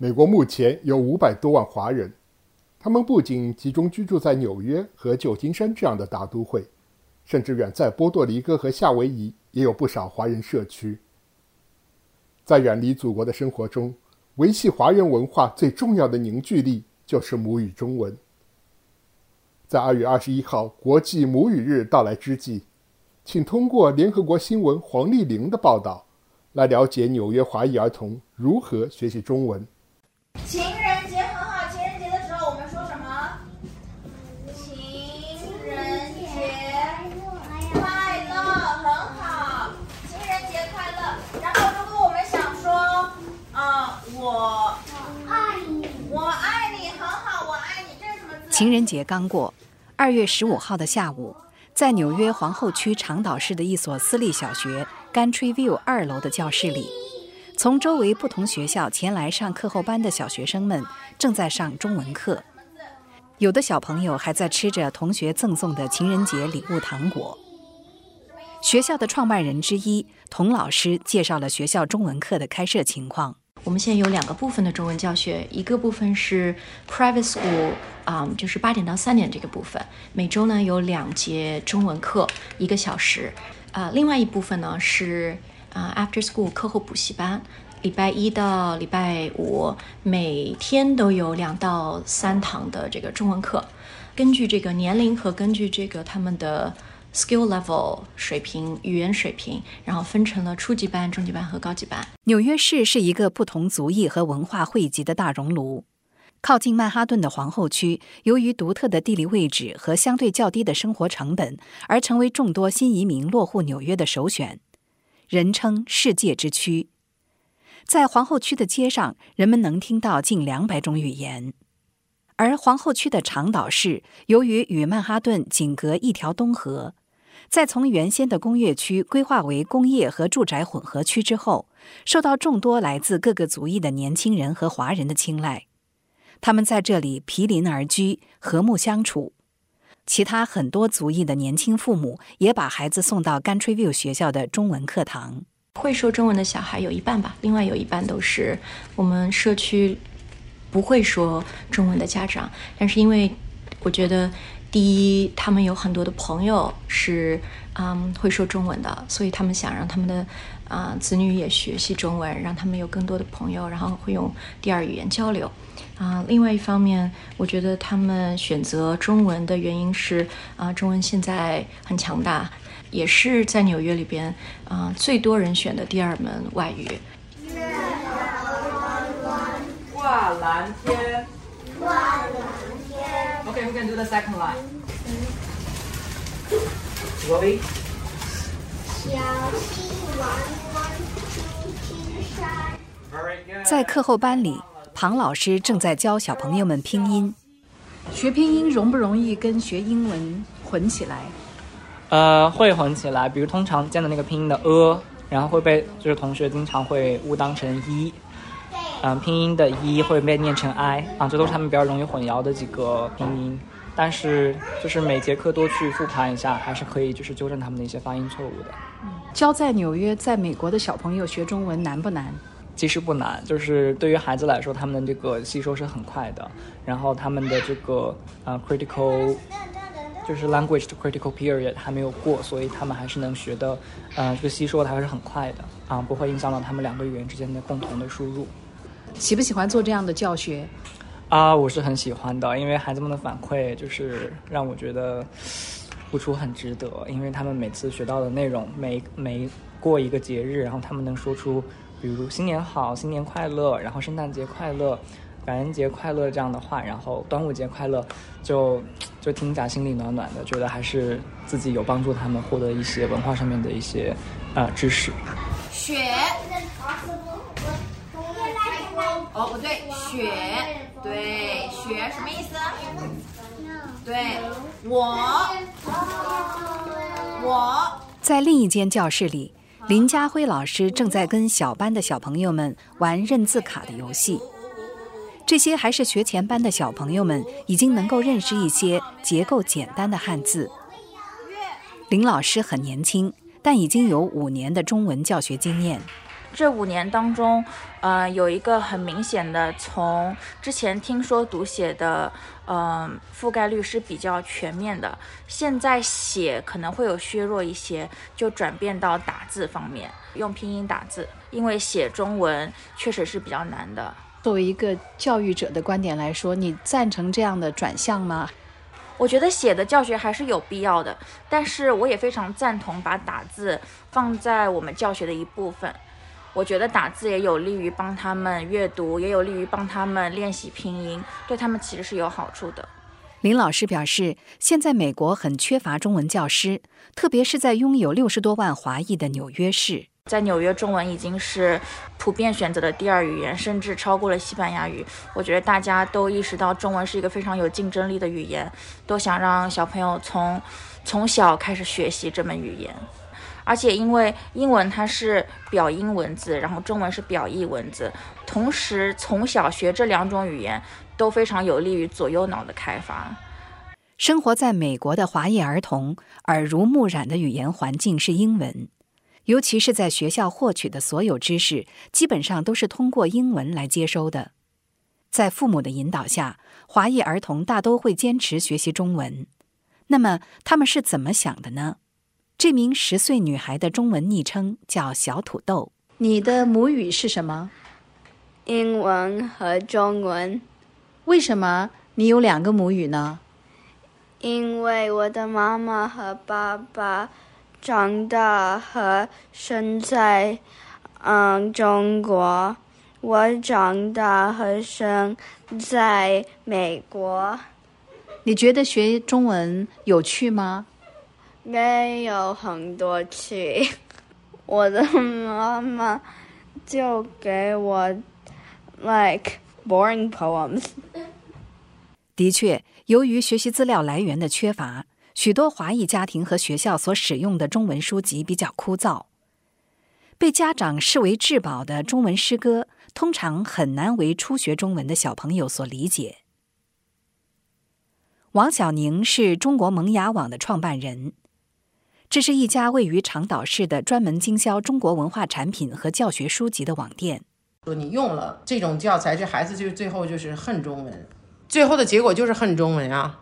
美国目前有五百多万华人，他们不仅集中居住在纽约和旧金山这样的大都会，甚至远在波多黎各和夏威夷也有不少华人社区。在远离祖国的生活中，维系华人文化最重要的凝聚力就是母语中文。在二月二十一号国际母语日到来之际，请通过联合国新闻黄丽玲的报道，来了解纽约华裔儿童如何学习中文。情人节很好，情人节的时候我们说什么？情人节快乐，很好，情人节快乐。然后如果我们想说，啊、我爱你，我爱你，很好，我爱你，这是什么？情人节刚过，二月十五号的下午，在纽约皇后区长岛市的一所私立小学 Gantry View 二楼的教室里，从周围不同学校前来上课后班的小学生们正在上中文课，有的小朋友还在吃着同学赠送的情人节礼物糖果。学校的创办人之一童老师介绍了学校中文课的开设情况。我们现在有两个部分的中文教学，一个部分是 private school，啊、就是八点到三点这个部分，每周呢有两节中文课，一个小时。啊、另外一部分呢是啊、after school 课后补习班，礼拜一到礼拜五每天都有两到三堂的这个中文课，根据这个年龄和根据这个他们的 skill level 水平、语言水平，然后分成了初级班、中级班和高级班。纽约市是一个不同族裔和文化汇集的大熔炉。靠近曼哈顿的皇后区，由于独特的地理位置和相对较低的生活成本，而成为众多新移民落户纽约的首选，人称“世界之区”。在皇后区的街上，人们能听到近两百种语言。而皇后区的长岛市，由于与曼哈顿仅隔一条东河，在从原先的工业区规划为工业和住宅混合区之后，受到众多来自各个族裔的年轻人和华人的青睐。他们在这里毗邻而居，和睦相处。其他很多族裔的年轻父母也把孩子送到 Gantry View 学校的中文课堂。会说中文的小孩有一半吧，另外有一半都是我们社区不会说中文的家长。但是因为我觉得，第一，他们有很多的朋友是嗯会说中文的，所以他们想让他们的啊、子女也学习中文，让他们有更多的朋友，然后会用第二语言交流。啊、另外一方面，我觉得他们选择中文的原因是啊、中文现在很强大，也是在纽约里边啊、最多人选的第二门外语。月挂蓝天。挂蓝天。Okay, we can do the second line. Willie. 在课后班里，庞老师正在教小朋友们拼音。学拼音容不容易跟学英文混起来？呃，会混起来，比如通常见的那个拼音的 a，然后会被就是同学经常会误当成一，嗯、拼音的一会被念成 i 啊，这都是他们比较容易混淆的几个拼音。但是就是每节课多去复盘一下，还是可以就是纠正他们的一些发音错误的。教在纽约、在美国的小朋友学中文难不难？其实不难，就是对于孩子来说，他们的这个吸收是很快的，然后他们的这个呃 critical 就是 language 的 critical period 还没有过，所以他们还是能学的，呃，这个吸收的还是很快的啊，不会影响到他们两个语言之间的共同的输入。喜不喜欢做这样的教学？啊，我是很喜欢的，因为孩子们的反馈就是让我觉得付出很值得，因为他们每次学到的内容，每每过一个节日，然后他们能说出，比如新年好、新年快乐，然后圣诞节快乐、感恩节快乐这样的话，然后端午节快乐，就就听起来心里暖暖的，觉得还是自己有帮助他们获得一些文化上面的一些呃知识。雪，哦不对，雪，对，雪什么意思？对，我，我。在另一间教室里，林家辉老师正在跟小班的小朋友们玩认字卡的游戏。这些还是学前班的小朋友们已经能够认识一些结构简单的汉字。林老师很年轻，但已经有五年的中文教学经验。这五年当中，呃，有一个很明显的，从之前听说读写的，呃，覆盖率是比较全面的，现在写可能会有削弱一些，就转变到打字方面，用拼音打字，因为写中文确实是比较难的。作为一个教育者的观点来说，你赞成这样的转向吗？我觉得写的教学还是有必要的，但是我也非常赞同把打字放在我们教学的一部分。我觉得打字也有利于帮他们阅读，也有利于帮他们练习拼音，对他们其实是有好处的。林老师表示，现在美国很缺乏中文教师，特别是在拥有六十多万华裔的纽约市。在纽约，中文已经是普遍选择的第二语言，甚至超过了西班牙语。我觉得大家都意识到中文是一个非常有竞争力的语言，都想让小朋友从从小开始学习这门语言。而且因为英文它是表音文字，然后中文是表意文字，同时从小学这两种语言都非常有利于左右脑的开发。生活在美国的华裔儿童耳濡目染的语言环境是英文。尤其是在学校获取的所有知识，基本上都是通过英文来接收的。在父母的引导下，华裔儿童大都会坚持学习中文。那么他们是怎么想的呢？这名十岁女孩的中文昵称叫小土豆。你的母语是什么？英文和中文。为什么你有两个母语呢？因为我的妈妈和爸爸。长大和生在嗯中国，我长大和生在美国。你觉得学中文有趣吗？没有很多趣。我的妈妈就给我 like boring poems。的确，由于学习资料来源的缺乏。许多华裔家庭和学校所使用的中文书籍比较枯燥，被家长视为至宝的中文诗歌，通常很难为初学中文的小朋友所理解。王小宁是中国萌芽网的创办人，这是一家位于长岛市的专门经销中国文化产品和教学书籍的网店。说你用了这种教材，这孩子就最后就是恨中文，最后的结果就是恨中文啊。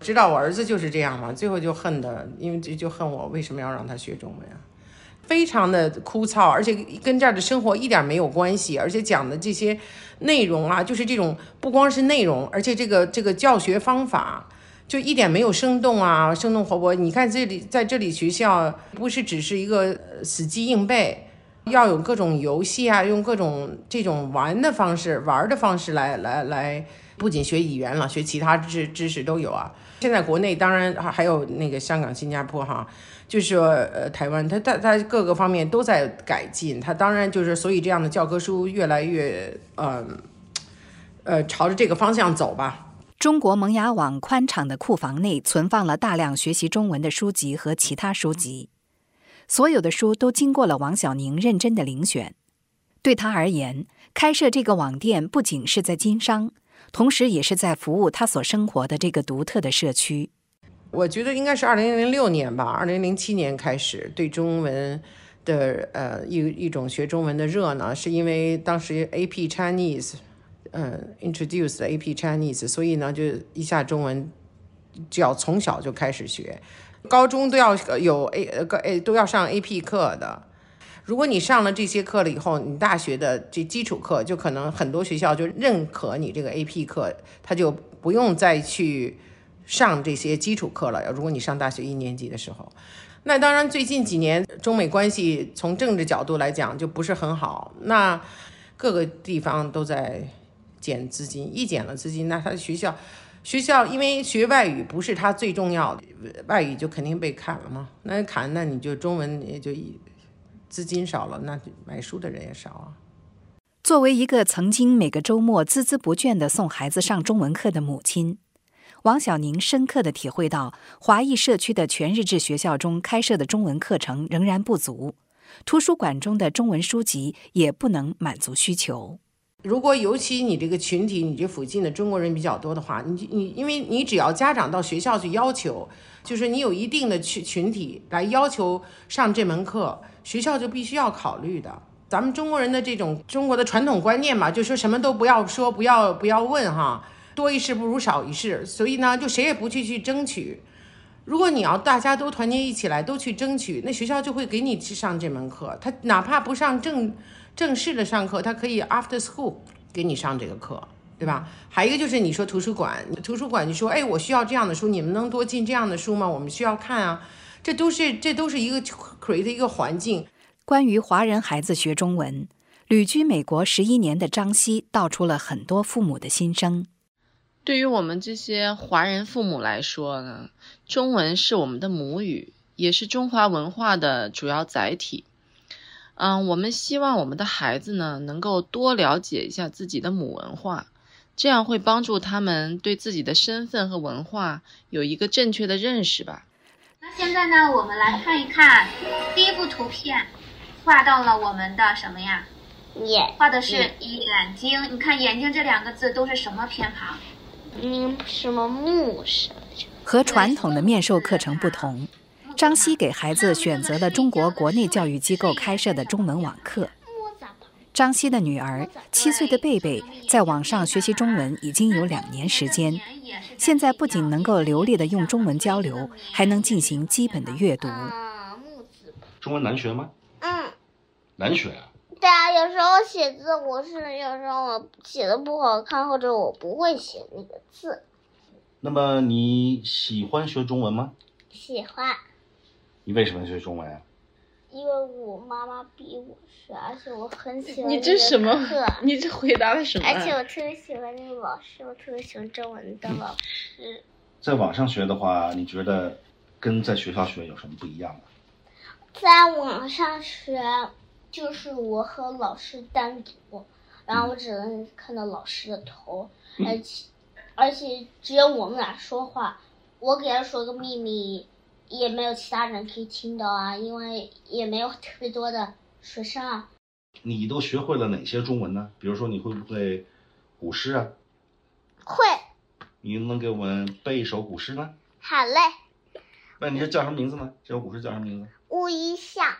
知道我儿子就是这样嘛，最后就恨的，因为就就恨我为什么要让他学中文啊？非常的枯燥，而且跟这儿的生活一点没有关系，而且讲的这些内容啊，就是这种不光是内容，而且这个这个教学方法就一点没有生动啊，生动活泼。你看这里在这里学校不是只是一个死记硬背，要有各种游戏啊，用各种这种玩的方式、玩的方式来来来，不仅学语言了，学其他知知识都有啊。现在国内当然还还有那个香港、新加坡哈，就是呃台湾，它它它各个方面都在改进，它当然就是所以这样的教科书越来越呃呃朝着这个方向走吧。中国萌芽网宽敞的库房内存放了大量学习中文的书籍和其他书籍，所有的书都经过了王小宁认真的遴选。对他而言，开设这个网店不仅是在经商。同时，也是在服务他所生活的这个独特的社区。我觉得应该是二零零六年吧，二零零七年开始对中文的呃一一种学中文的热呢，是因为当时 AP Chinese，嗯，introduced AP Chinese，所以呢就一下中文就要从小就开始学，高中都要有 A 呃 A 都要上 AP 课的。如果你上了这些课了以后，你大学的这基础课就可能很多学校就认可你这个 AP 课，他就不用再去上这些基础课了。如果你上大学一年级的时候，那当然最近几年中美关系从政治角度来讲就不是很好，那各个地方都在减资金，一减了资金，那他的学校学校因为学外语不是他最重要的，外语就肯定被砍了嘛。那砍，那你就中文也就一。资金少了，那买书的人也少啊。作为一个曾经每个周末孜孜不倦地送孩子上中文课的母亲，王小宁深刻地体会到，华裔社区的全日制学校中开设的中文课程仍然不足，图书馆中的中文书籍也不能满足需求。如果尤其你这个群体，你这附近的中国人比较多的话，你你因为你只要家长到学校去要求，就是你有一定的群群体来要求上这门课。学校就必须要考虑的，咱们中国人的这种中国的传统观念嘛，就说什么都不要说，不要不要问哈，多一事不如少一事，所以呢，就谁也不去去争取。如果你要大家都团结一起来，都去争取，那学校就会给你去上这门课。他哪怕不上正正式的上课，他可以 after school 给你上这个课，对吧？还有一个就是你说图书馆，图书馆你说，哎，我需要这样的书，你们能多进这样的书吗？我们需要看啊，这都是这都是一个 create 一个环境。关于华人孩子学中文，旅居美国十一年的张希道出了很多父母的心声。对于我们这些华人父母来说呢，中文是我们的母语，也是中华文化的主要载体。嗯，我们希望我们的孩子呢，能够多了解一下自己的母文化，这样会帮助他们对自己的身份和文化有一个正确的认识吧。那现在呢，我们来看一看第一幅图片，画到了我们的什么呀？眼，画的是眼睛。你看“眼睛”这两个字都是什么偏旁？嗯，什么木什么？和传统的面授课程不同，张希给孩子选择了中国国内教育机构开设的中文网课。张希的女儿七岁的贝贝在网上学习中文已经有两年时间，现在不仅能够流利的用中文交流，还能进行基本的阅读。中文难学吗？嗯，难学啊。对啊，有时候写字我是有时候我写的不好看，或者我不会写那个字。那么你喜欢学中文吗？喜欢。你为什么学中文啊？因为我妈妈逼我学，而且我很喜欢你这什么课？你这回答的什么？而且我特别喜欢那个老师，我特别喜欢中文的老师。在网上学的话，你觉得跟在学校学有什么不一样吗？在网上学。就是我和老师单独，然后我只能看到老师的头，而且而且只有我们俩说话。我给他说个秘密，也没有其他人可以听到啊，因为也没有特别多的学生啊。你都学会了哪些中文呢？比如说，你会不会古诗啊？会。你能给我们背一首古诗吗？好嘞。那你这叫什么名字呢？这首古诗叫什么名字？乌衣巷。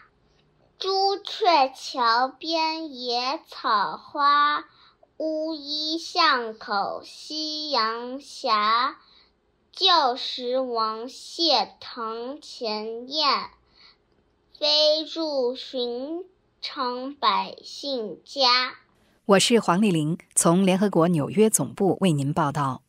朱雀桥边野草花，乌衣巷口夕阳斜。旧时王谢堂前燕，飞入寻常百姓家。我是黄丽玲，从联合国纽约总部为您报道。